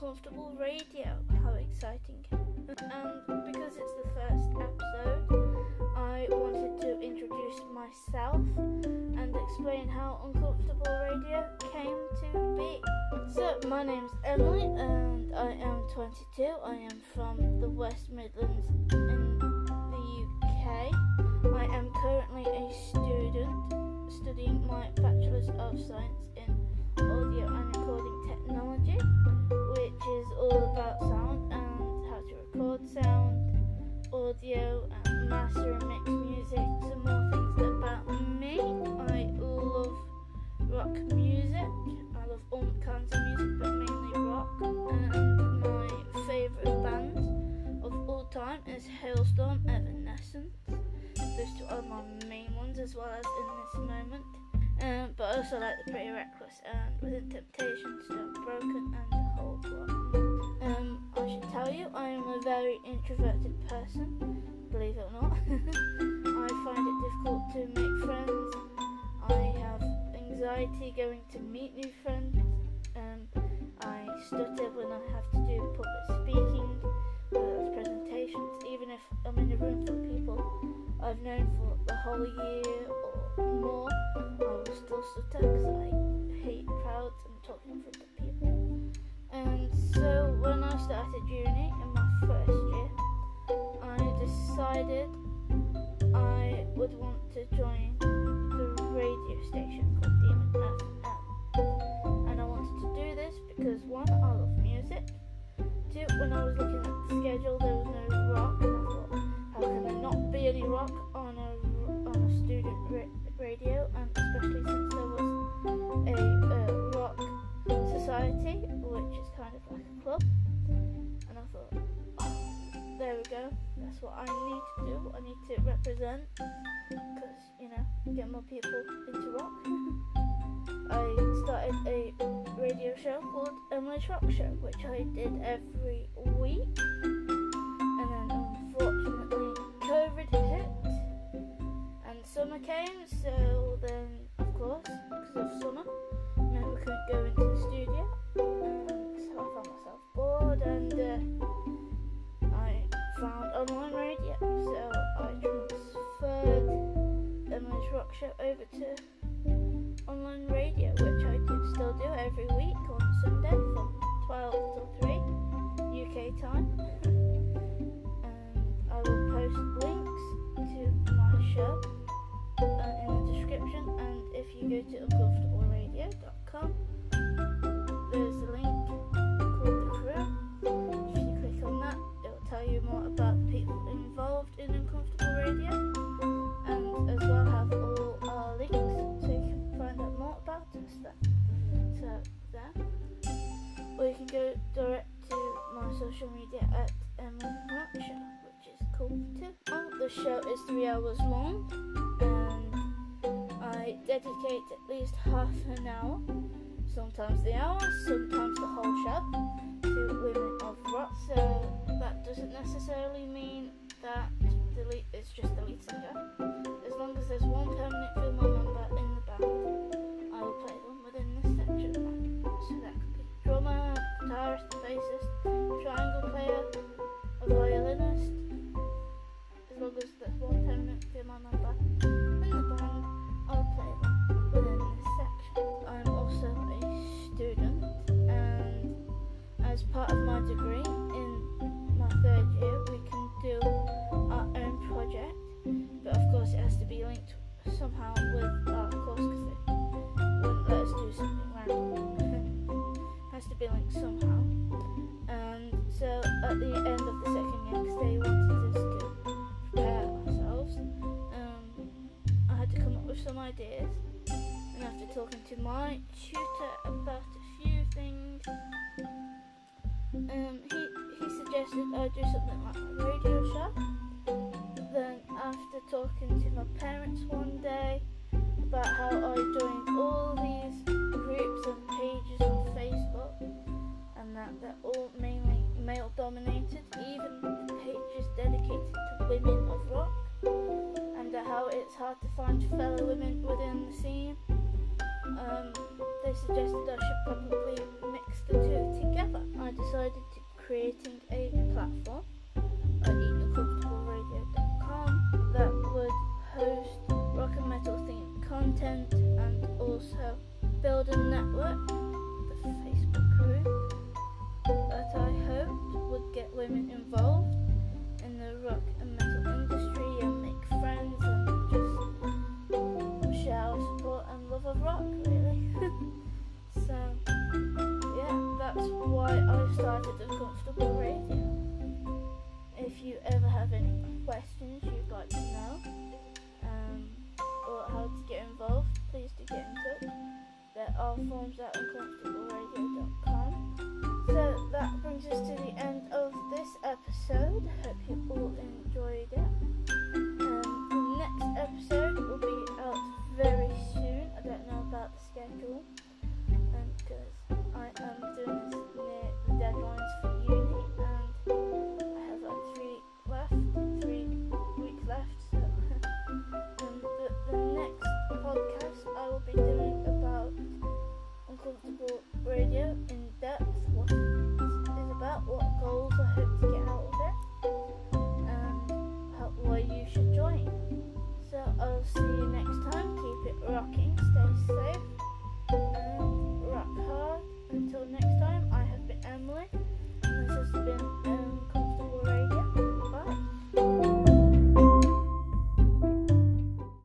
uncomfortable radio. How exciting! And because it's the first episode, I wanted to introduce myself and explain how uncomfortable radio came to be. So, my name's Emily and I am 22. I am from the West Midlands in the UK. I am currently a student studying my Bachelor's of Science in Audio and music. Some more things about me. I love rock music. I love all kinds of music, but mainly rock. And my favourite band of all time is Halestorm Evanescence. Those two are my main ones, as well as in this moment. Um, but I also like the Pretty Reckless and Within Temptation, Stone Broken, and the whole lot. Um, I should tell you, I am a very introverted person, believe it or not. I find it difficult to make friends. I have anxiety going to meet new friends. Um, I stutter when I have to do public speaking, whether it's presentations, even if I'm in a room full of people I've known for the whole year or more, I will still stutter because I hate crowds and talking in front when I was looking at the schedule, there was no rock, and I thought, how can there not be any rock on a on a student ra- radio? And especially since there was a rock society, which is kind of like a club. And I thought, oh, there we go. That's what I need to do. I need to represent because you know get more people into rock. I started a show called Emily's Rock Show, which I did every week. And then unfortunately, COVID hit, and summer came. So then, of course, because of summer, meant we couldn't go into the studio. So I found myself bored, and uh, I found online radio. So I transferred Emily's Rock Show over to online radio, which still do every week on Sunday from 12 till 3 UK time. And I will post links to my show uh, in the description. And if you go to uncomfortableradio.com, there. Or you can go direct to my social media at Emily which is cool too. Oh, the show is three hours long and I dedicate at least half an hour, sometimes the hour, sometimes the whole show, to women of rock. So that doesn't necessarily mean that the lead, it's just the lead singer. As long as there's at the end of the second year, because they wanted us to prepare ourselves, um, I had to come up with some ideas. And after talking to my tutor about a few things, um, he, he suggested I do something like a radio show. Then after talking to my parents one day about how I joined all these suggested I should probably mix the two together. I decided to creating a platform at equalcomfortableradio.com that would host rock and metal themed content and also build a network, the Facebook group that I hoped would get women involved in the rock and metal have any questions you'd like to know um, or how to get involved, please do get in touch. There are forms at uncomfortableradio.com. So that brings us to the end.